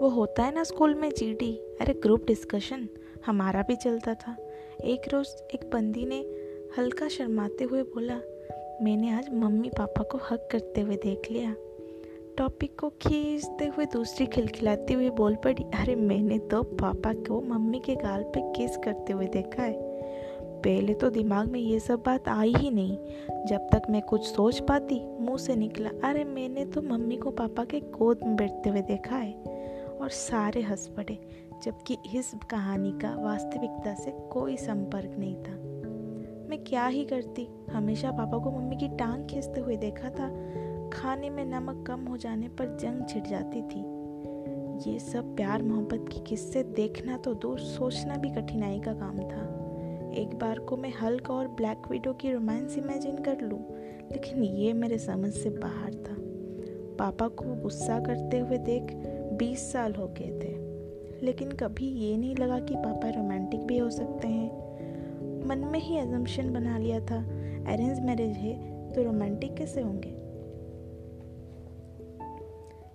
वो होता है ना स्कूल में जीडी अरे ग्रुप डिस्कशन हमारा भी चलता था। एक रोज़ एक बंदी ने हल्का शर्माते हुए बोला, मैंने आज मम्मी पापा को हक करते हुए देख लिया। टॉपिक को खींचते हुए दूसरी खिलखिलाती हुई बोल पड़ी, अरे मैंने तो पापा को मम्मी के गाल पे किस करते हुए देखा है। पहले तो दिमाग में ये सब बात आई ही नहीं। जब तक मैं कुछ सोच पाती, मुँह से निकला, अरे मैंने तो मम्मी को पापा के गोद में बैठते हुए देखा है। और सारे हंस पड़े, जबकि इस कहानी का वास्तविकता से कोई संपर्क नहीं था। मैं क्या ही करती? हमेशा पापा को मम्मी की टांग खींचते हुए देखा था। खाने में नमक कम हो जाने पर जंग छिड़ जाती थी। ये सब प्यार मोहब्बत की किस्से देखना तो दूर सोचना भी कठिनाई का काम था। एक बार को मैं हल्क और ब्लैक विडो की रोमांस इमेजिन कर लूँ, लेकिन ये मेरे समझ से बाहर था। पापा को गुस्सा करते हुए देख बीस साल हो गए थे। लेकिन कभी ये नहीं लगा कि पापा रोमांटिक भी हो सकते हैं। मन में ही एजम्पन बना लिया था अरेंज मैरिज है तो रोमांटिक कैसे होंगे?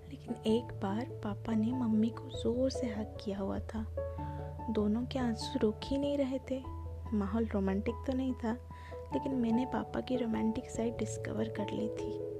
लेकिन एक बार पापा ने मम्मी को ज़ोर से हक किया हुआ था। दोनों के आँसू रुक ही नहीं रहे थे। माहौल रोमांटिक तो नहीं था, लेकिन मैंने पापा की रोमांटिक साइड डिस्कवर कर ली थी।